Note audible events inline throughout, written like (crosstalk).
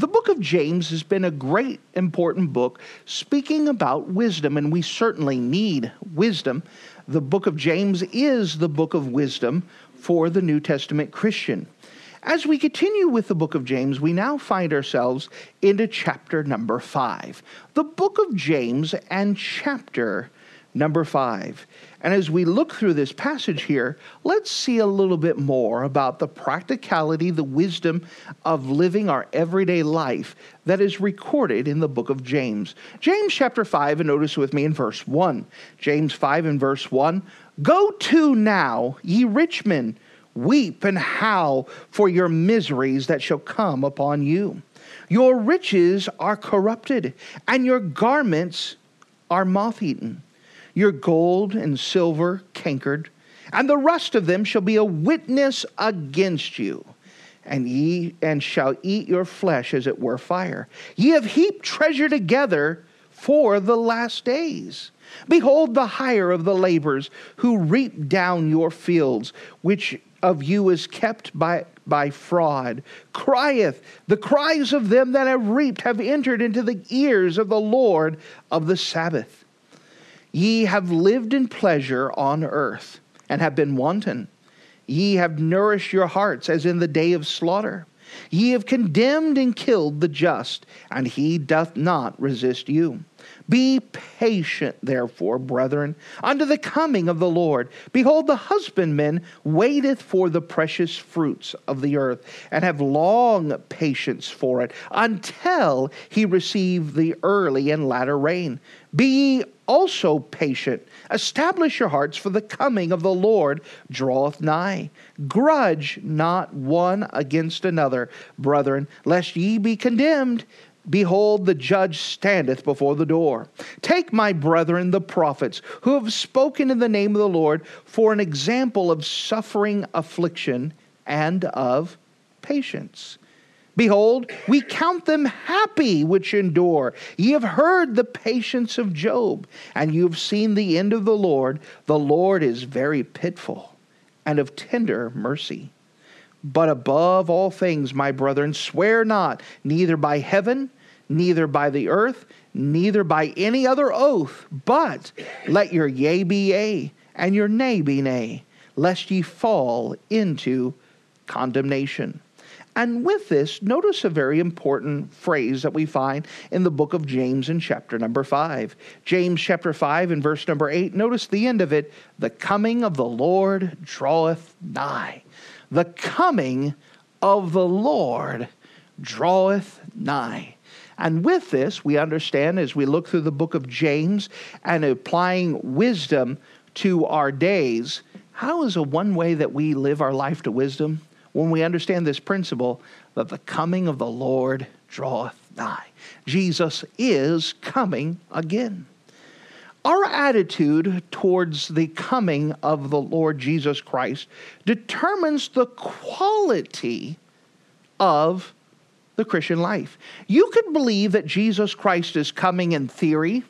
The book of James has been a great, important book speaking about wisdom, and we certainly need wisdom. The book of James is the book of wisdom for the New Testament Christian. As we continue with the book of James, we now find ourselves into chapter number five. The book of James and chapter number five. And as we look through this passage here, let's see a little bit more about the practicality, the wisdom of living our everyday life that is recorded in the book of James. James chapter 5, and notice with me in verse 1. James 5 and verse 1 Go to now, ye rich men, weep and howl for your miseries that shall come upon you. Your riches are corrupted, and your garments are moth eaten your gold and silver cankered, and the rust of them shall be a witness against you. And ye and shall eat your flesh as it were fire. Ye have heaped treasure together for the last days. Behold the hire of the laborers who reap down your fields, which of you is kept by, by fraud, crieth, the cries of them that have reaped have entered into the ears of the Lord of the Sabaoth. Ye have lived in pleasure on earth, and have been wanton. Ye have nourished your hearts as in the day of slaughter. Ye have condemned and killed the just, and he doth not resist you. Be patient, therefore, brethren, unto the coming of the Lord. Behold, the husbandman waiteth for the precious fruits of the earth, and have long patience for it, until he receive the early and latter rain. Be also patient. Establish your hearts, for the coming of the Lord draweth nigh. Grudge not one against another, brethren, lest ye be condemned. Behold, the judge standeth before the door. Take, my brethren, the prophets, who have spoken in the name of the Lord, for an example of suffering, affliction, and of patience. Behold, we count them happy which endure. Ye have heard the patience of Job, and you have seen the end of the Lord. The Lord is very pitiful and of tender mercy. But above all things, my brethren, swear not, neither by heaven, neither by the earth, neither by any other oath, but let your yea be yea, and your nay be nay, lest ye fall into condemnation. And with this, notice a very important phrase that we find in the book of James in chapter number 5. James chapter 5 and verse number 8, notice the end of it the coming of the Lord draweth nigh. The coming of the Lord draweth nigh. And with this, we understand as we look through the book of James and applying wisdom to our days, how is a one way that we live our life to wisdom? When we understand this principle that the coming of the Lord draweth nigh. Jesus is coming again. Our attitude towards the coming of the Lord Jesus Christ determines the quality of the Christian life. You could believe that Jesus Christ is coming in theory,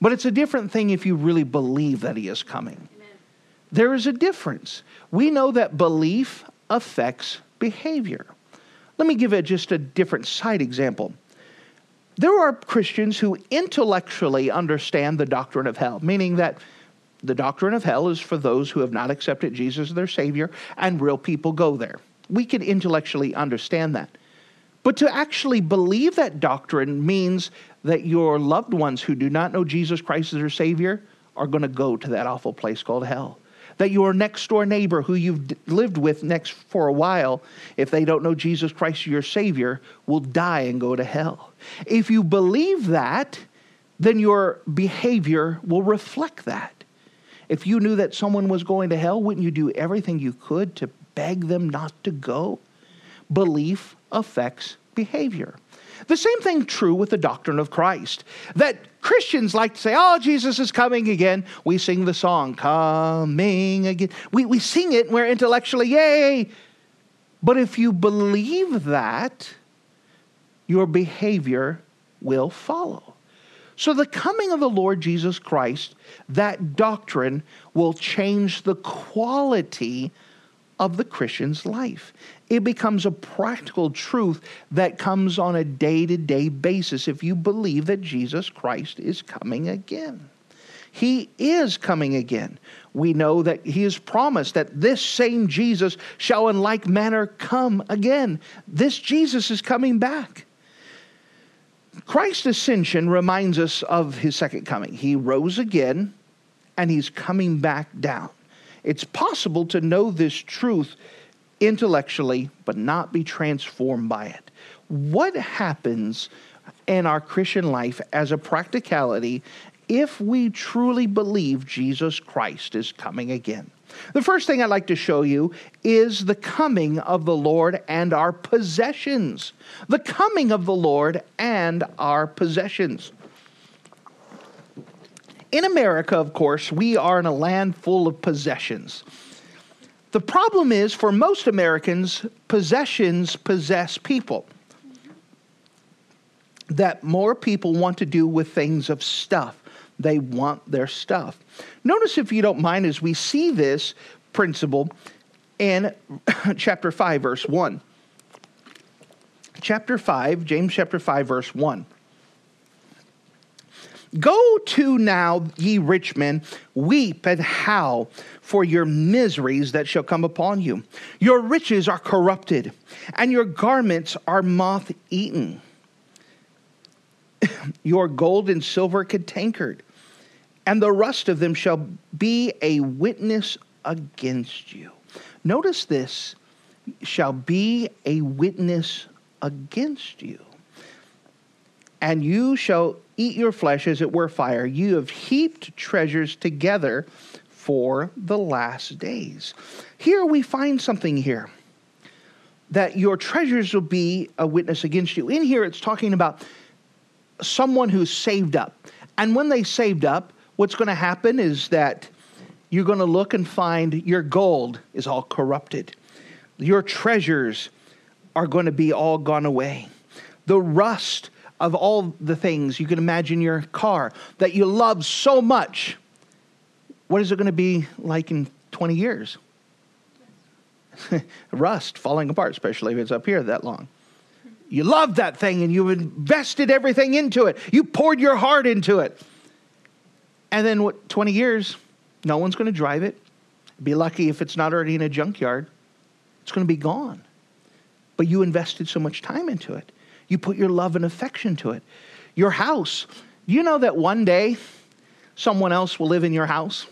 but it's a different thing if you really believe that he is coming. Amen. There is a difference. We know that belief affects behavior. Let me give just a different side example. There are Christians who intellectually understand the doctrine of hell, meaning that the doctrine of hell is for those who have not accepted Jesus as their Savior, and real people go there. We can intellectually understand that. But to actually believe that doctrine means that your loved ones who do not know Jesus Christ as their Savior are going to go to that awful place called hell that your next door neighbor who you've lived with next for a while, if they don't know Jesus Christ your Savior, will die and go to hell. If you believe that, then your behavior will reflect that. If you knew that someone was going to hell, wouldn't you do everything you could to beg them not to go? Belief affects behavior. The same thing true with the doctrine of Christ. That Christians like to say, oh, Jesus is coming again. We sing the song, coming again. We, we sing it and we're intellectually, yay. But if you believe that, your behavior will follow. So, the coming of the Lord Jesus Christ, that doctrine will change the quality of the Christian's life. It becomes a practical truth that comes on a day to day basis if you believe that Jesus Christ is coming again. He is coming again. We know that He has promised that this same Jesus shall in like manner come again. This Jesus is coming back. Christ's ascension reminds us of his second coming. He rose again and he's coming back down. It's possible to know this truth intellectually but not be transformed by it. What happens in our Christian life as a practicality if we truly believe Jesus Christ is coming again? The first thing I'd like to show you is the coming of the Lord and our possessions. The coming of the Lord and our possessions. In America, of course, we are in a land full of possessions. The problem is, for most Americans, possessions possess people. That more people want to do with things of stuff. They want their stuff. Notice, if you don't mind, as we see this principle in (coughs) chapter 5, verse 1. Chapter 5, James chapter 5, verse 1. Go to now, ye rich men, weep and howl for your miseries that shall come upon you. Your riches are corrupted, and your garments are moth eaten. (laughs) your gold and silver cantankered and the rust of them shall be a witness against you. Notice this shall be a witness against you. And you shall eat your flesh as it were fire. You have heaped treasures together for the last days. Here we find something here that your treasures will be a witness against you. In here, it's talking about someone who's saved up. And when they saved up, what's going to happen is that you're going to look and find your gold is all corrupted. Your treasures are going to be all gone away. The rust of all the things you can imagine your car that you love so much, what is it going to be like in 20 years? (laughs) rust falling apart, especially if it's up here that long. You love that thing and you've invested everything into it. You poured your heart into it. And then what 20 years, no one's going to drive it. Be lucky if it's not already in a junkyard. It's going to be gone. But you invested so much time into it. You put your love and affection to it. Your house. You know that one day someone else will live in your house?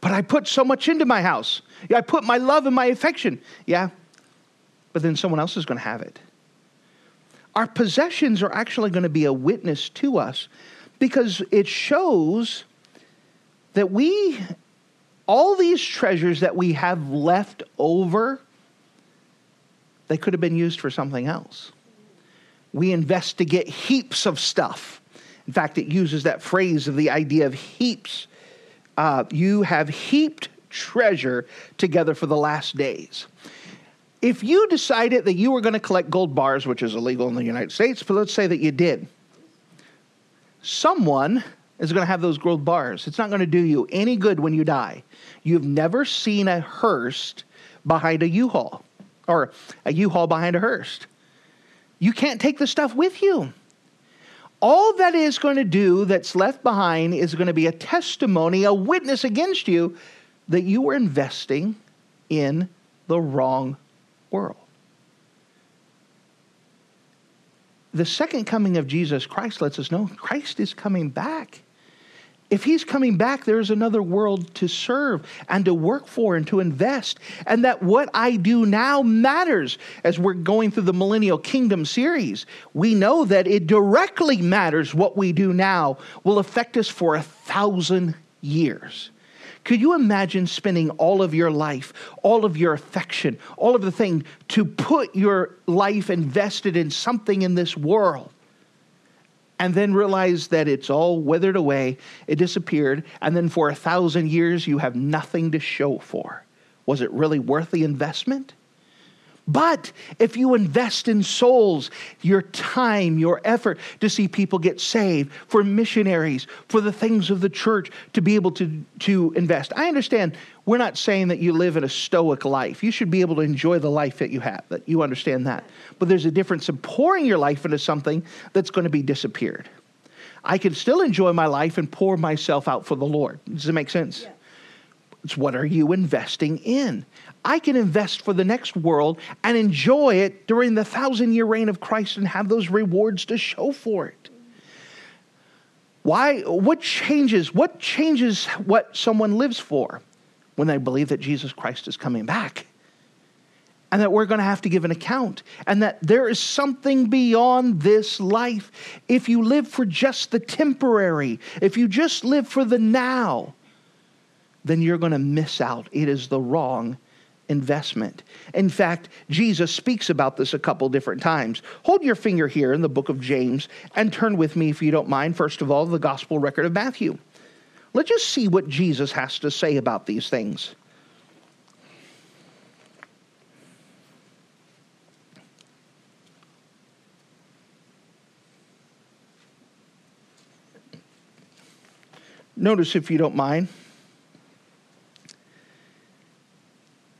But I put so much into my house. I put my love and my affection. Yeah. But then someone else is going to have it. Our possessions are actually going to be a witness to us because it shows that we, all these treasures that we have left over, they could have been used for something else. We investigate heaps of stuff. In fact, it uses that phrase of the idea of heaps. Uh, you have heaped treasure together for the last days. If you decided that you were going to collect gold bars, which is illegal in the United States, but let's say that you did, someone is going to have those gold bars. It's not going to do you any good when you die. You've never seen a hearse behind a U-Haul or a U-Haul behind a hearse. You can't take the stuff with you. All that is going to do that's left behind is going to be a testimony, a witness against you that you were investing in the wrong world. the second coming of Jesus Christ lets us know Christ is coming back. If he's coming back, there's another world to serve and to work for and to invest. And that what I do now matters. As we're going through the Millennial Kingdom series, we know that it directly matters what we do now will affect us for a thousand years. Could you imagine spending all of your life, all of your affection, all of the thing to put your life invested in something in this world? And then realize that it's all withered away, it disappeared, and then for a thousand years you have nothing to show for. Was it really worth the investment? But if you invest in souls, your time, your effort to see people get saved, for missionaries, for the things of the church, to be able to, to invest. I understand we're not saying that you live in a stoic life. You should be able to enjoy the life that you have, that you understand that. But there's a difference in pouring your life into something that's going to be disappeared. I can still enjoy my life and pour myself out for the Lord. Does it make sense? Yeah. It's what are you investing in? I can invest for the next world and enjoy it during the thousand year reign of Christ and have those rewards to show for it. Why? What changes? What changes what someone lives for when they believe that Jesus Christ is coming back? And that we're going to have to give an account, and that there is something beyond this life. If you live for just the temporary, if you just live for the now, then you're going to miss out. It is the wrong investment. In fact, Jesus speaks about this a couple different times. Hold your finger here in the book of James and turn with me, if you don't mind, first of all, the gospel record of Matthew. Let's just see what Jesus has to say about these things. Notice, if you don't mind,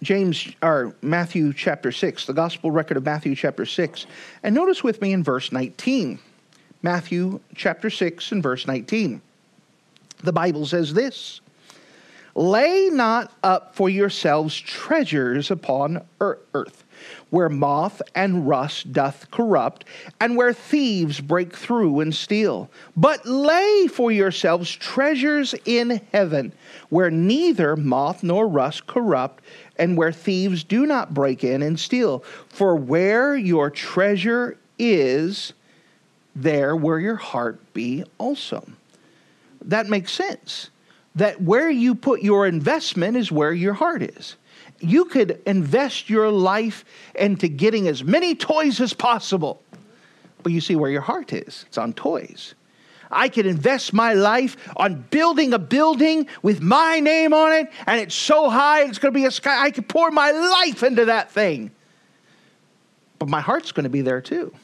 James or Matthew chapter 6, the gospel record of Matthew chapter 6. And notice with me in verse 19. Matthew chapter 6 and verse 19. The Bible says this Lay not up for yourselves treasures upon earth, where moth and rust doth corrupt, and where thieves break through and steal. But lay for yourselves treasures in heaven, where neither moth nor rust corrupt, and where thieves do not break in and steal. For where your treasure is, there will your heart be also. That makes sense. That where you put your investment is where your heart is. You could invest your life into getting as many toys as possible, but you see where your heart is. It's on toys. I could invest my life on building a building with my name on it, and it's so high, it's going to be a sky. I could pour my life into that thing. But my heart's going to be there too.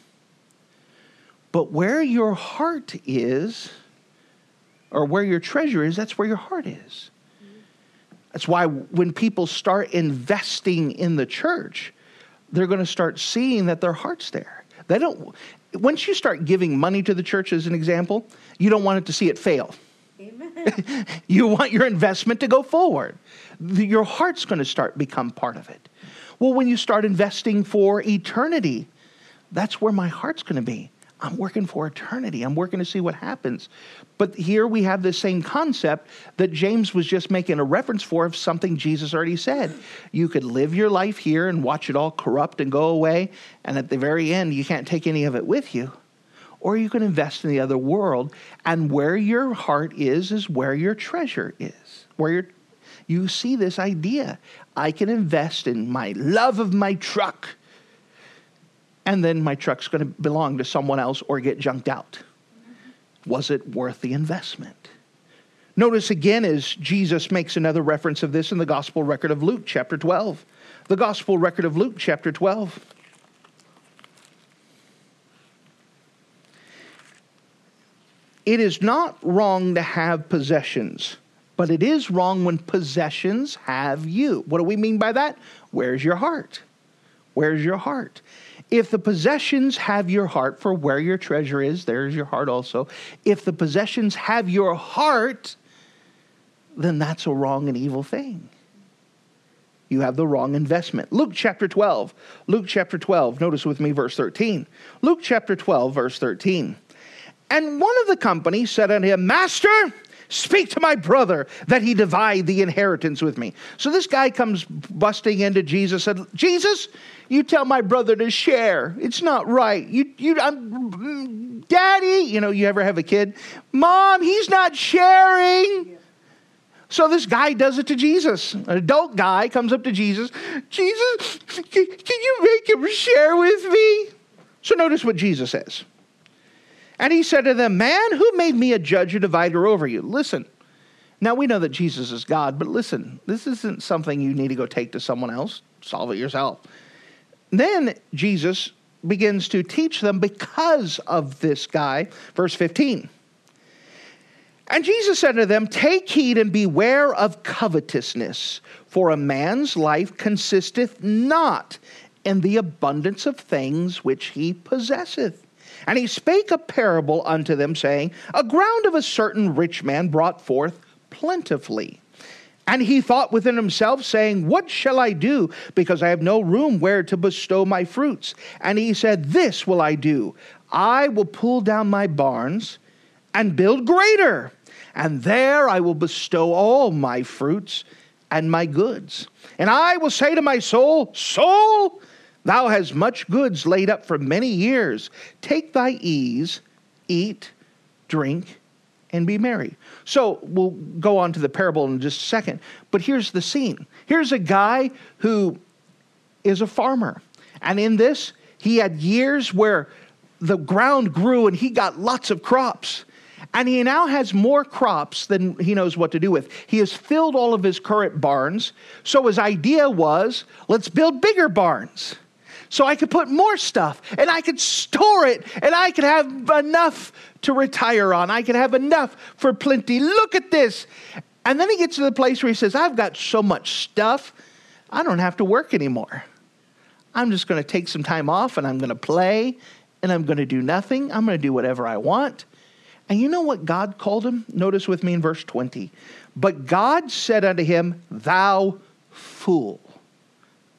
But where your heart is, or where your treasure is, that's where your heart is. That's why when people start investing in the church, they're going to start seeing that their heart's there. They don't once you start giving money to the church, as an example, you don't want it to see it fail. Amen. (laughs) you want your investment to go forward. Your heart's going to start become part of it. Well, when you start investing for eternity, that's where my heart's going to be. I'm working for eternity. I'm working to see what happens. But here we have the same concept that James was just making a reference for of something Jesus already said. You could live your life here and watch it all corrupt and go away, and at the very end, you can't take any of it with you. Or you can invest in the other world, and where your heart is, is where your treasure is. Where your, you see this idea. I can invest in my love of my truck and then my truck's going to belong to someone else or get junked out. Was it worth the investment? Notice again as Jesus makes another reference of this in the gospel record of Luke, chapter 12. The gospel record of Luke, chapter 12. It is not wrong to have possessions, but it is wrong when possessions have you. What do we mean by that? Where's your heart? Where's your heart? If the possessions have your heart, for where your treasure is, there's your heart also. If the possessions have your heart, then that's a wrong and evil thing. You have the wrong investment. Luke chapter 12. Luke chapter 12. Notice with me verse 13. Luke chapter 12, verse 13. And one of the company said unto him, Master, Speak to my brother that he divide the inheritance with me. So this guy comes busting into Jesus and said, Jesus, you tell my brother to share. It's not right. You, you, I'm, Daddy, you know, you ever have a kid? Mom, he's not sharing. So this guy does it to Jesus. An adult guy comes up to Jesus. Jesus, can, can you make him share with me? So notice what Jesus says. And he said to them, Man, who made me a judge or divider over you? Listen. Now we know that Jesus is God, but listen, this isn't something you need to go take to someone else. Solve it yourself. Then Jesus begins to teach them because of this guy. Verse 15. And Jesus said to them, Take heed and beware of covetousness, for a man's life consisteth not in the abundance of things which he possesseth. And he spake a parable unto them, saying, A ground of a certain rich man brought forth plentifully. And he thought within himself, saying, What shall I do? Because I have no room where to bestow my fruits. And he said, This will I do I will pull down my barns and build greater, and there I will bestow all my fruits and my goods. And I will say to my soul, Soul, thou hast much goods laid up for many years. Take thy ease, eat, drink, and be merry. So we'll go on to the parable in just a second. But here's the scene here's a guy who is a farmer. And in this, he had years where the ground grew and he got lots of crops. And he now has more crops than he knows what to do with. He has filled all of his current barns. So his idea was let's build bigger barns so I could put more stuff and I could store it and I could have enough to retire on. I could have enough for plenty. Look at this. And then he gets to the place where he says, I've got so much stuff, I don't have to work anymore. I'm just going to take some time off and I'm going to play and I'm going to do nothing. I'm going to do whatever I want. And you know what God called him? Notice with me in verse 20. But God said unto him, Thou fool.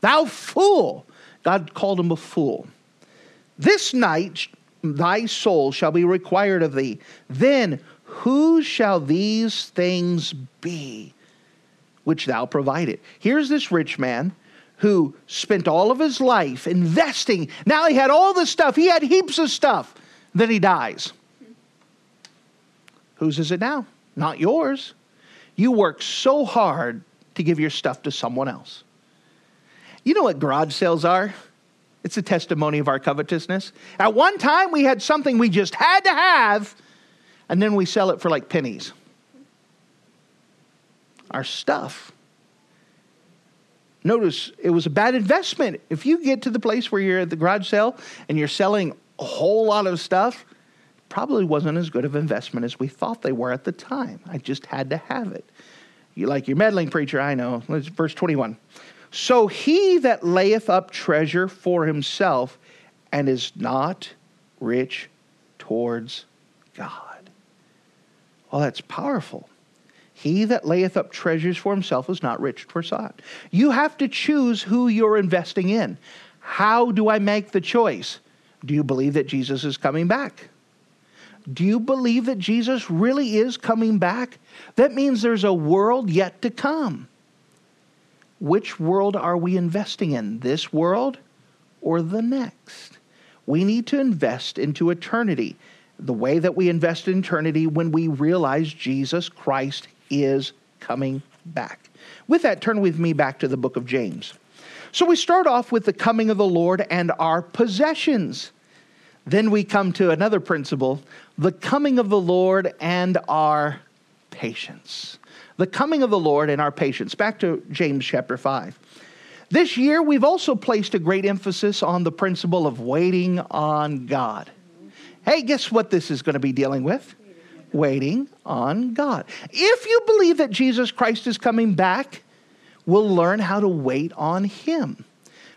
Thou fool. God called him a fool. This night thy soul shall be required of thee. Then who shall these things be which thou provided? Here's this rich man who spent all of his life investing. Now he had all this stuff, he had heaps of stuff. Then he dies. Whose is it now? Not yours. You worked so hard to give your stuff to someone else. You know what garage sales are? It's a testimony of our covetousness. At one time, we had something we just had to have, and then we sell it for like pennies. Our stuff. Notice it was a bad investment. If you get to the place where you're at the garage sale and you're selling a whole lot of stuff, probably wasn't as good of investment as we thought they were at the time. I just had to have it. You like your meddling preacher, I know. Verse 21. So he that layeth up treasure for himself and is not rich towards God. Well, that's powerful. He that layeth up treasures for himself is not rich towards God. You have to choose who you're investing in. How do I make the choice? Do you believe that Jesus is coming back? Do you believe that Jesus really is coming back? That means there's a world yet to come which world are we investing in? This world or the next? We need to invest into eternity the way that we invest in eternity when we realize Jesus Christ is coming back. With that, turn with me back to the book of James. So we start off with the coming of the Lord and our possessions. Then we come to another principle the coming of the Lord and our patience the coming of the Lord and our patience. Back to James chapter 5. This year, we've also placed a great emphasis on the principle of waiting on God. Hey, guess what this is going to be dealing with? Waiting on God. If you believe that Jesus Christ is coming back, we'll learn how to wait on Him.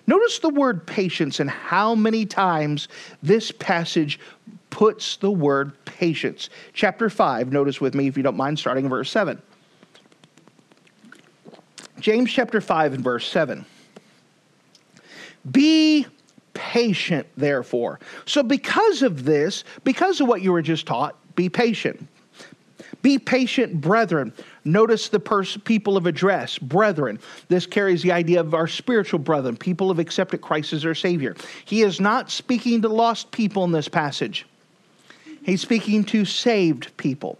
Notice the word patience and how many times this passage puts the word patience. Chapter 5, notice with me if you don't mind, starting in verse 7. James chapter 5 and verse 7. Be patient, therefore. So, because of this, because of what you were just taught, be patient. Be patient, brethren. Notice the pers- people of address, brethren. This carries the idea of our spiritual brethren, people have accepted Christ as their Savior. He is not speaking to lost people in this passage, he's speaking to saved people.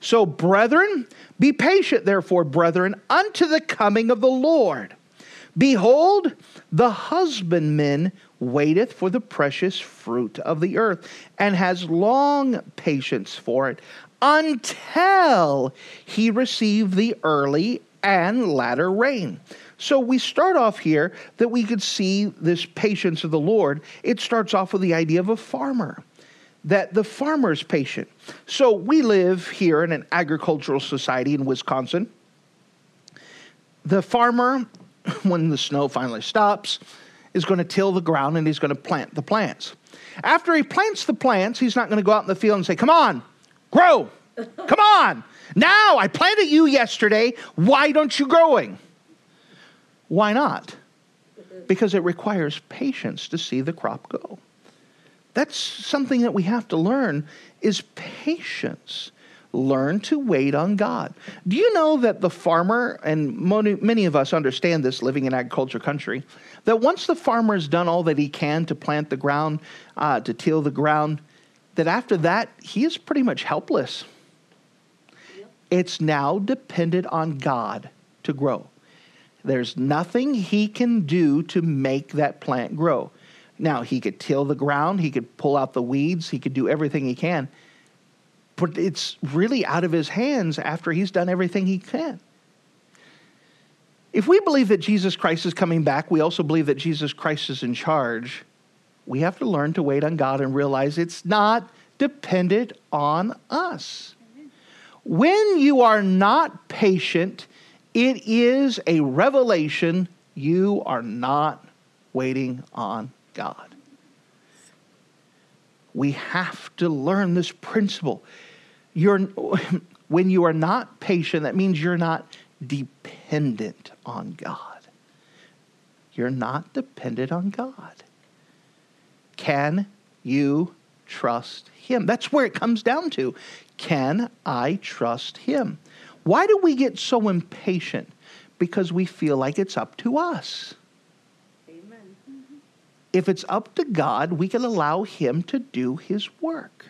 So, brethren, be patient, therefore, brethren, unto the coming of the Lord. Behold, the husbandman waiteth for the precious fruit of the earth, and has long patience for it, until he receive the early and latter rain. So we start off here that we could see this patience of the Lord. It starts off with the idea of a farmer, that the farmer is patient. So we live here in an agricultural society in Wisconsin. The farmer, (laughs) when the snow finally stops, is going to till the ground and he's going to plant the plants. After he plants the plants, he's not going to go out in the field and say, Come on, grow. (laughs) Come on. Now I planted you yesterday. Why don't you growing? Why not? Because it requires patience to see the crop go. That's something that we have to learn is patience. Learn to wait on God. Do you know that the farmer, and many of us understand this living in agriculture country, that once the farmer has done all that he can to plant the ground, uh, to till the ground, that after that, he is pretty much helpless. Yep. It's now dependent on God to grow. There's nothing he can do to make that plant grow. Now, he could till the ground, he could pull out the weeds, he could do everything he can, but it's really out of his hands after he's done everything he can. If we believe that Jesus Christ is coming back, we also believe that Jesus Christ is in charge. We have to learn to wait on God and realize it's not dependent on us. When you are not patient, it is a revelation you are not waiting on God. We have to learn this principle. You're, when you are not patient, that means you're not dependent on God. You're not dependent on God. Can you trust Him? That's where it comes down to. Can I trust Him? Why do we get so impatient? Because we feel like it's up to us. If it's up to God, we can allow Him to do His work.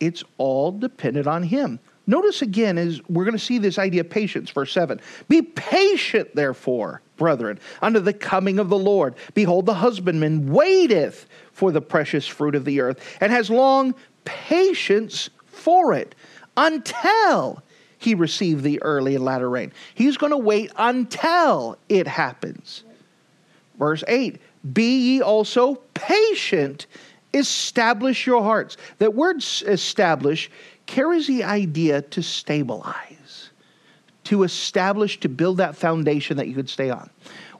It's all dependent on Him. Notice again, is we're going to see this idea of patience, verse 7. Be patient, therefore, brethren, unto the coming of the Lord. Behold, the husbandman waiteth for the precious fruit of the earth, and has long patience for it, until he received the early and latter rain. He's going to wait until it happens. Verse 8 Be ye also patient, establish your hearts. That word establish carries the idea to stabilize, to establish, to build that foundation that you could stay on.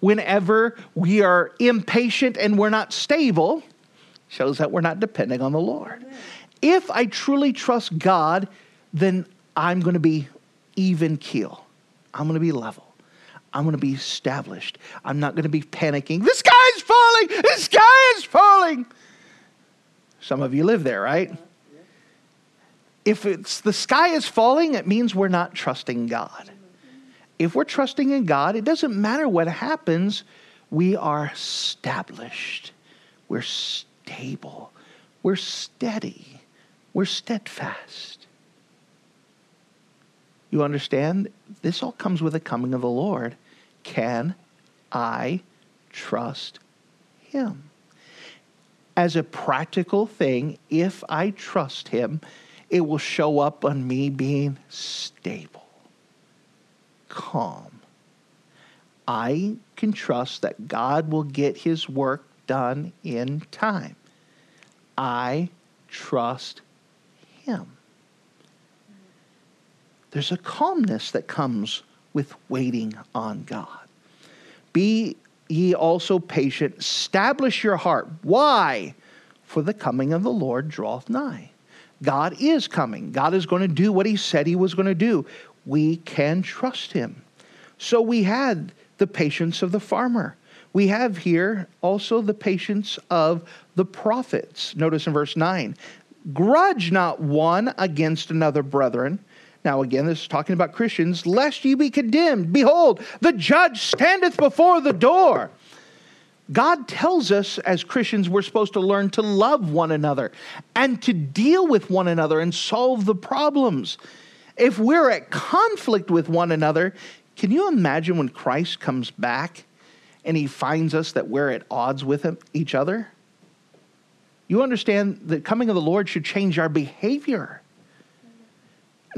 Whenever we are impatient and we're not stable, shows that we're not depending on the Lord. If I truly trust God, then I'm going to be even keel. I'm going to be level. I'm going to be established. I'm not going to be panicking. The sky is falling. The sky is falling. Some of you live there, right? If it's the sky is falling, it means we're not trusting God. If we're trusting in God, it doesn't matter what happens, we are established. We're stable. We're steady. We're steadfast. You understand? This all comes with the coming of the Lord. Can I trust Him? As a practical thing, if I trust Him, it will show up on me being stable, calm. I can trust that God will get His work done in time. I trust Him. There's a calmness that comes with waiting on God. Be ye also patient, establish your heart. Why? For the coming of the Lord draweth nigh. God is coming. God is going to do what he said he was going to do. We can trust him. So we had the patience of the farmer. We have here also the patience of the prophets. Notice in verse 9 Grudge not one against another, brethren. Now, again, this is talking about Christians, lest ye be condemned. Behold, the judge standeth before the door. God tells us as Christians we're supposed to learn to love one another and to deal with one another and solve the problems. If we're at conflict with one another, can you imagine when Christ comes back and he finds us that we're at odds with him, each other? You understand that coming of the Lord should change our behavior.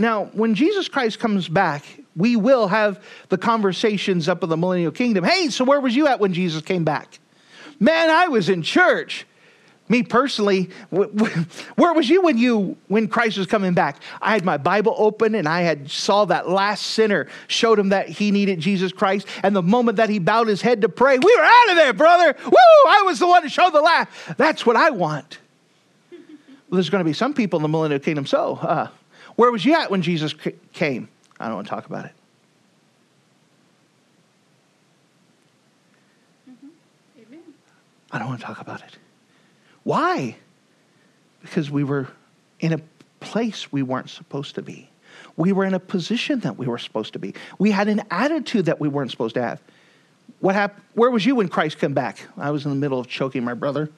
Now, when Jesus Christ comes back, we will have the conversations up in the millennial kingdom. Hey, so where was you at when Jesus came back? Man, I was in church. Me personally, where was you when you when Christ was coming back? I had my Bible open and I had saw that last sinner, showed him that he needed Jesus Christ, and the moment that he bowed his head to pray, we were out of there, brother. Woo! I was the one to show the last. That's what I want. Well, there's going to be some people in the millennial kingdom. So, uh, where was you at when Jesus came? I don't want to talk about it. Mm-hmm. I don't want to talk about it. Why? Because we were in a place we weren't supposed to be. We were in a position that we were supposed to be. We had an attitude that we weren't supposed to have. What happened? Where was you when Christ came back? I was in the middle of choking my brother.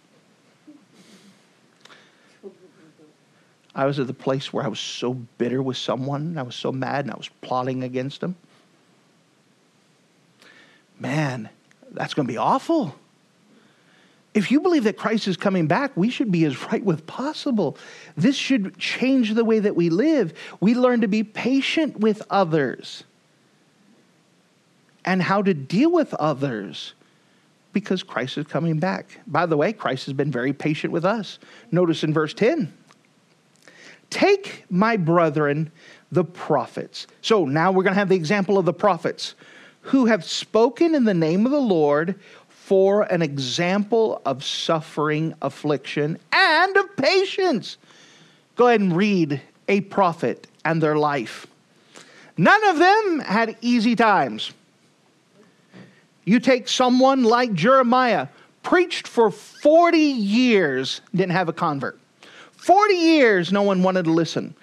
I was at the place where I was so bitter with someone, I was so mad, and I was plotting against them. Man, that's going to be awful. If you believe that Christ is coming back, we should be as right with possible. This should change the way that we live. We learn to be patient with others and how to deal with others because Christ is coming back. By the way, Christ has been very patient with us. Notice in verse 10 Take my brethren, the prophets. So now we're going to have the example of the prophets who have spoken in the name of the Lord for an example of suffering, affliction, and of patience. Go ahead and read a prophet and their life. None of them had easy times. You take someone like Jeremiah, preached for 40 years, didn't have a convert. 40 years, no one wanted to listen.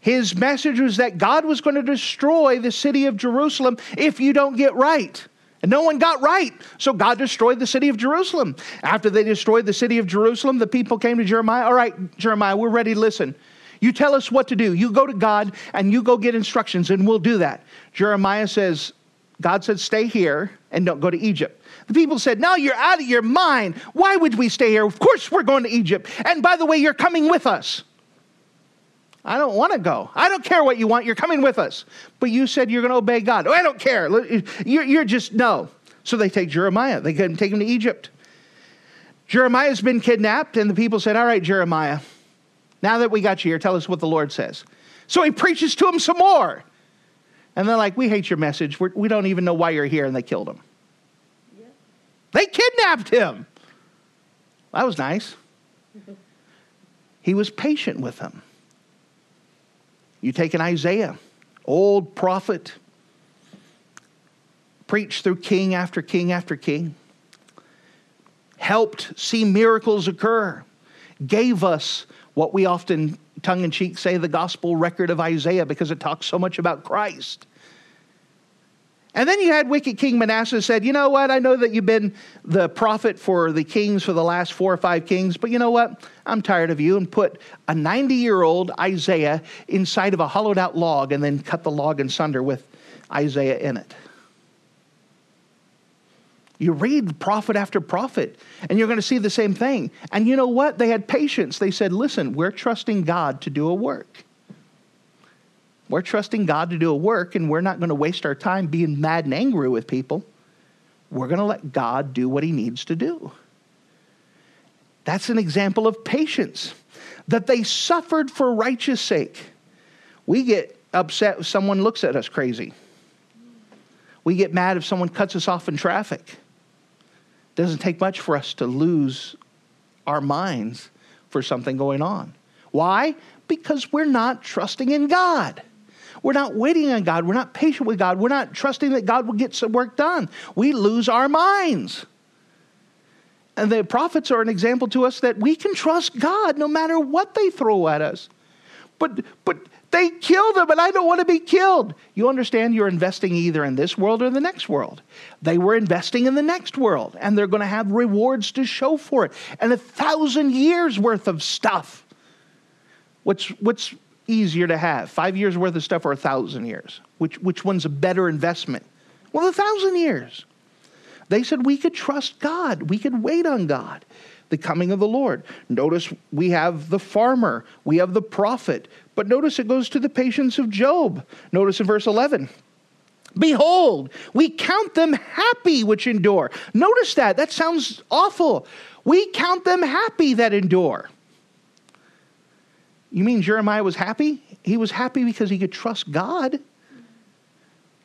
His message was that God was going to destroy the city of Jerusalem if you don't get right. And no one got right. So God destroyed the city of Jerusalem. After they destroyed the city of Jerusalem, the people came to Jeremiah. All right, Jeremiah, we're ready to listen. You tell us what to do. You go to God and you go get instructions, and we'll do that. Jeremiah says, God said, stay here and don't go to Egypt. The people said, No, you're out of your mind. Why would we stay here? Of course, we're going to Egypt. And by the way, you're coming with us. I don't want to go. I don't care what you want. You're coming with us. But you said you're going to obey God. Oh, I don't care. You're, you're just, no. So they take Jeremiah. They couldn't take him to Egypt. Jeremiah's been kidnapped, and the people said, All right, Jeremiah, now that we got you here, tell us what the Lord says. So he preaches to him some more. And they're like, We hate your message. We're, we do not even know why you're here. And they killed him. They kidnapped him. That was nice. He was patient with them. You take an Isaiah, old prophet, preached through king after king after king, helped see miracles occur, gave us what we often tongue in cheek say the gospel record of Isaiah because it talks so much about Christ. And then you had wicked King Manasseh said, You know what? I know that you've been the prophet for the kings for the last four or five kings, but you know what? I'm tired of you. And put a 90 year old Isaiah inside of a hollowed out log and then cut the log in sunder with Isaiah in it. You read prophet after prophet, and you're going to see the same thing. And you know what? They had patience. They said, Listen, we're trusting God to do a work. We're trusting God to do a work, and we're not going to waste our time being mad and angry with people. We're going to let God do what He needs to do. That's an example of patience, that they suffered for righteous sake. We get upset if someone looks at us crazy. We get mad if someone cuts us off in traffic. It doesn't take much for us to lose our minds for something going on. Why? Because we're not trusting in God. We're not waiting on God. We're not patient with God. We're not trusting that God will get some work done. We lose our minds. And the prophets are an example to us that we can trust God no matter what they throw at us. but but they killed them, and I don't want to be killed. You understand you're investing either in this world or the next world. They were investing in the next world and they're going to have rewards to show for it and a thousand years worth of stuff. What's what's easier to have? Five years worth of stuff or a thousand years? Which which one's a better investment? Well, a thousand years. They said we could trust God. We could wait on God the coming of the Lord. Notice we have the farmer, we have the prophet, but notice it goes to the patience of Job. Notice in verse 11. Behold, we count them happy which endure. Notice that. That sounds awful. We count them happy that endure. You mean Jeremiah was happy? He was happy because he could trust God.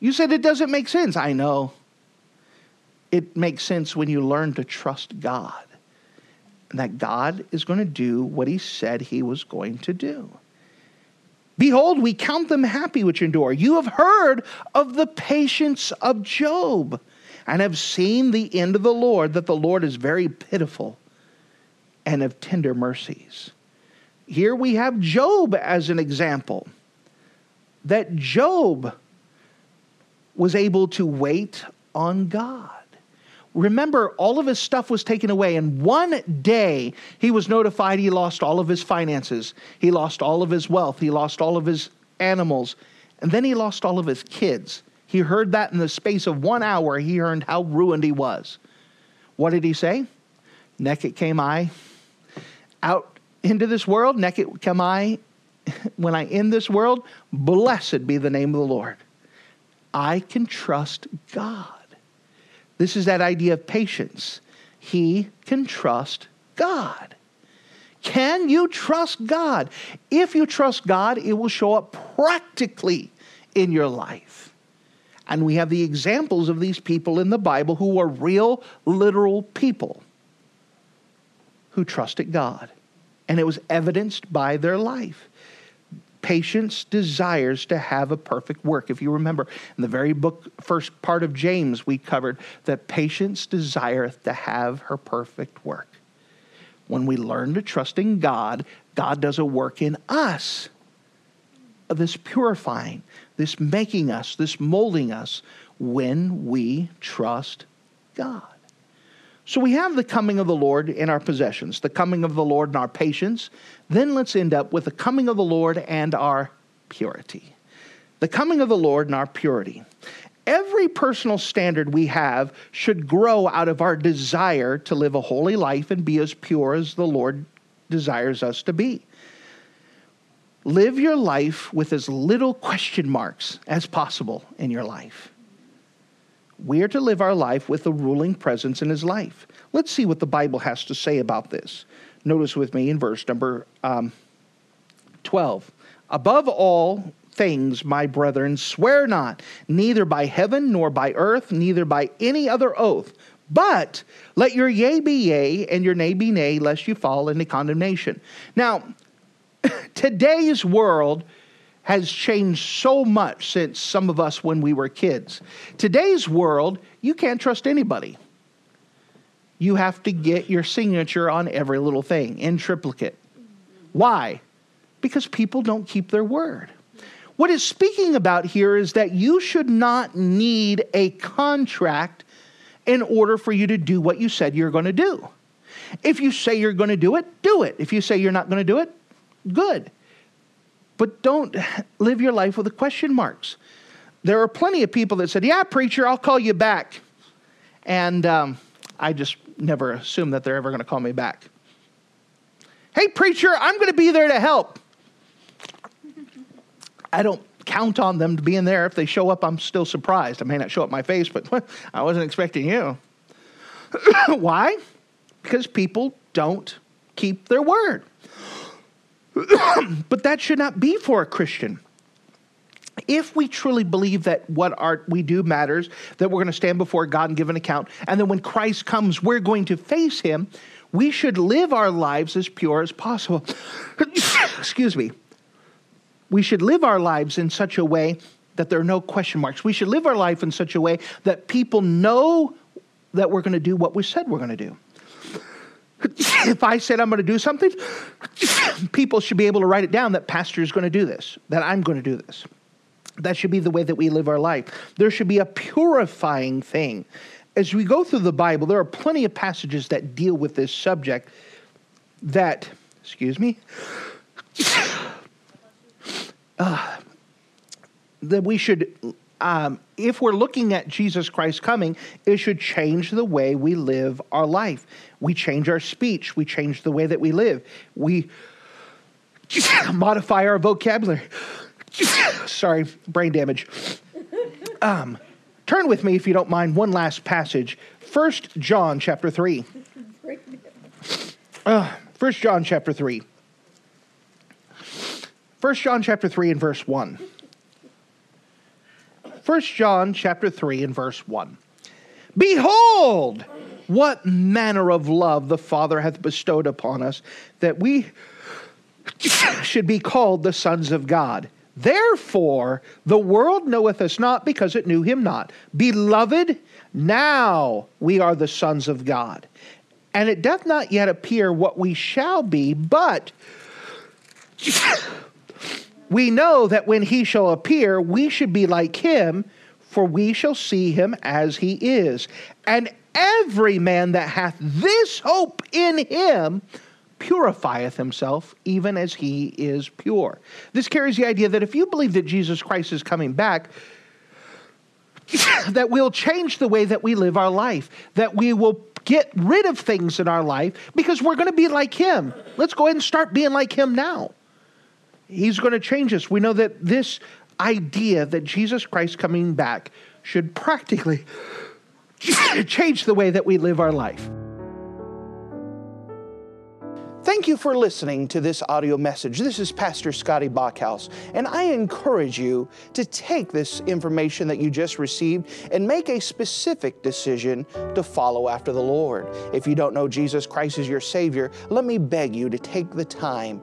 You said it doesn't make sense. I know. It makes sense when you learn to trust God that God is going to do what he said he was going to do. Behold, we count them happy which endure. You have heard of the patience of Job and have seen the end of the Lord, that the Lord is very pitiful and of tender mercies. Here we have Job as an example. That Job was able to wait on God. Remember, all of his stuff was taken away. And one day, he was notified he lost all of his finances. He lost all of his wealth. He lost all of his animals. And then he lost all of his kids. He heard that in the space of one hour, he heard how ruined he was. What did he say? Naked came I out into this world, naked come I (laughs) when I end this world. Blessed be the name of the Lord. I can trust God. This is that idea of patience. He can trust God. Can you trust God? If you trust God, it will show up practically in your life. And we have the examples of these people in the Bible who are real, literal people who trusted God. And it was evidenced by their life. Patience desires to have a perfect work. If you remember, in the very book, first part of James, we covered that patience desireth to have her perfect work. When we learn to trust in God, God does a work in us. This purifying, this making us, this molding us when we trust God. So we have the coming of the Lord in our possessions, the coming of the Lord in our patience. Then let's end up with the coming of the Lord and our purity. The coming of the Lord and our purity. Every personal standard we have should grow out of our desire to live a holy life and be as pure as the Lord desires us to be. Live your life with as little question marks as possible in your life. We are to live our life with a ruling presence in his life. Let's see what the Bible has to say about this. Notice with me in verse number um, 12. Above all things, my brethren, swear not, neither by heaven, nor by earth, neither by any other oath, but let your yea be yea, and your nay be nay, lest you fall into condemnation. Now, (laughs) today's world has changed so much since some of us when we were kids. Today's world, you can't trust anybody. You have to get your signature on every little thing in triplicate. Why? Because people don't keep their word. What it's speaking about here is that you should not need a contract in order for you to do what you said you're going to do. If you say you're going to do it, do it. If you say you're not going to do it, good. But don't live your life with the question marks. There are plenty of people that said, Yeah, preacher, I'll call you back. And um, I just never assume that they're ever going to call me back. Hey, preacher, I'm going to be there to help. I don't count on them to be in there. If they show up, I'm still surprised. I may not show up my face, but (laughs) I wasn't expecting you. (coughs) Why? Because people don't keep their word. (coughs) but that should not be for a Christian. If we truly believe that what art we do matters, that we're going to stand before God and give an account, and then when Christ comes, we're going to face him, we should live our lives as pure as possible. (coughs) Excuse me. We should live our lives in such a way that there are no question marks. We should live our life in such a way that people know that we're going to do what we said we're going to do. (laughs) if I said I'm going to do something, people should be able to write it down that pastor is going to do this, that I'm going to do this. That should be the way that we live our life. There should be a purifying thing. As we go through the Bible, there are plenty of passages that deal with this subject that, excuse me, (sighs) uh, that we should um, if we're looking at Jesus Christ coming, it should change the way we live our life. We change our speech. We change the way that we live. We (laughs) modify our vocabulary. (laughs) Sorry, brain damage. Um, turn with me, if you don't mind, one last passage. First John chapter 3. Uh, First John chapter 3. First John chapter 3 and verse 1. 1 John chapter 3 and verse 1. Behold, what manner of love the Father hath bestowed upon us, that we (laughs) should be called the sons of God. Therefore, the world knoweth us not because it knew him not. Beloved, now we are the sons of God. And it doth not yet appear what we shall be, but (laughs) we know that when he shall appear, we should be like him, for we shall see him as he is. And every man that hath this hope in him purifieth himself, even as he is pure. This carries the idea that if you believe that Jesus Christ is coming back, (laughs) that we'll change the way that we live our life, that we will get rid of things in our life because we're going to be like him. Let's go ahead and start being like him now. He's going to change us. We know that this idea that Jesus Christ coming back should practically (laughs) change the way that we live our life. Thank you for listening to this audio message. This is Pastor Scotty Bachhaus, and I encourage you to take this information that you just received and make a specific decision to follow after the Lord. If you don't know Jesus Christ as your Savior, let me beg you to take the time